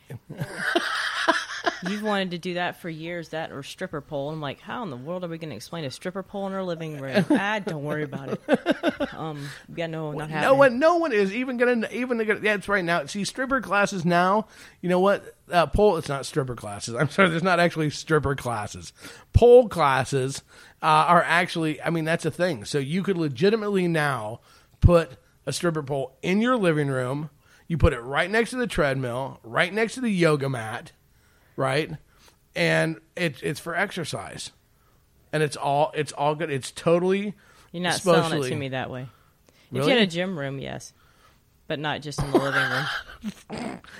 [laughs] You've wanted to do that for years, that or stripper pole. I'm like, how in the world are we going to explain a stripper pole in our living room? ah, don't worry about it. [laughs] Um, yeah, no, not happening. No one, no one is even gonna even gonna. Yeah, it's right now. See, stripper classes now. You know what? Uh, pole. It's not stripper classes. I'm sorry. There's not actually stripper classes. Pole classes uh, are actually. I mean, that's a thing. So you could legitimately now put a stripper pole in your living room. You put it right next to the treadmill, right next to the yoga mat, right, and it, it's for exercise, and it's all it's all good. It's totally. You're not selling it to me that way. If you had a gym room, yes, but not just in the living room. [laughs]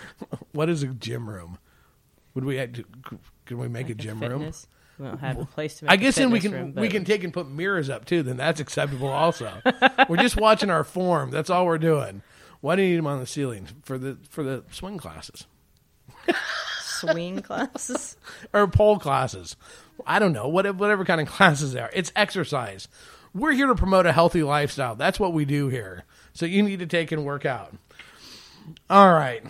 What is a gym room? Would we have to, can we make a Like gym room? fitness. We don't have a place to make I a guess then we can room, we can take and put mirrors up too. Then that's acceptable also. we're just watching our form. That's all we're doing. Why do you need them on the ceiling for the for the swing classes swing [laughs] classes. or pole classes? I don't know whatever whatever kind of [laughs] classes they are. It's exercise. We're here to promote a healthy lifestyle. That's what we do here. So you need to take and work out. All right.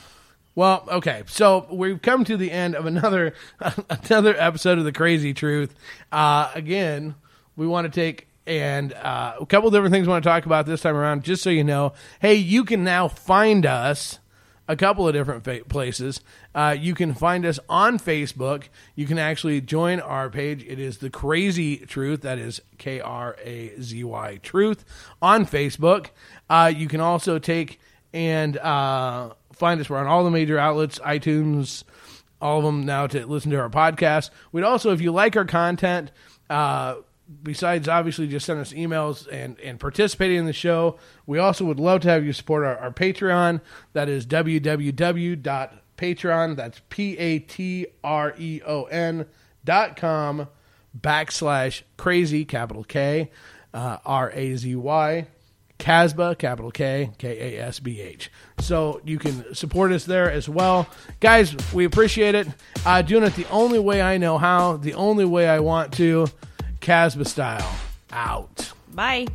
Well, okay. So we've come to the end of another [laughs] another episode of the Krazy Truth. Uh, again, we want to take and uh, a couple different things we want to talk about this time around. Just so you know, hey, you can now find us a couple of different fa- places. Uh, you can find us on Facebook. You can actually join our page. It is the Krazy Truth. That is K R A Z Y Truth on Facebook. Uh, you can also take and uh, find us. We're on all the major outlets, iTunes, all of them now to listen to our podcast. We'd also, if you like our content, uh, besides obviously just send us emails and, and participating in the show, we also would love to have you support our, our Patreon. That is www.patreon, that's P-A-T-R-E-O-N dot com backslash crazy, capital K, uh, R-A-Z-Y, Kasbah, capital K, K A S B H. So you can support us there as well. Guys, we appreciate it. Uh, doing it the only way I know how, the only way I want to, Kasbah style. Out. Bye.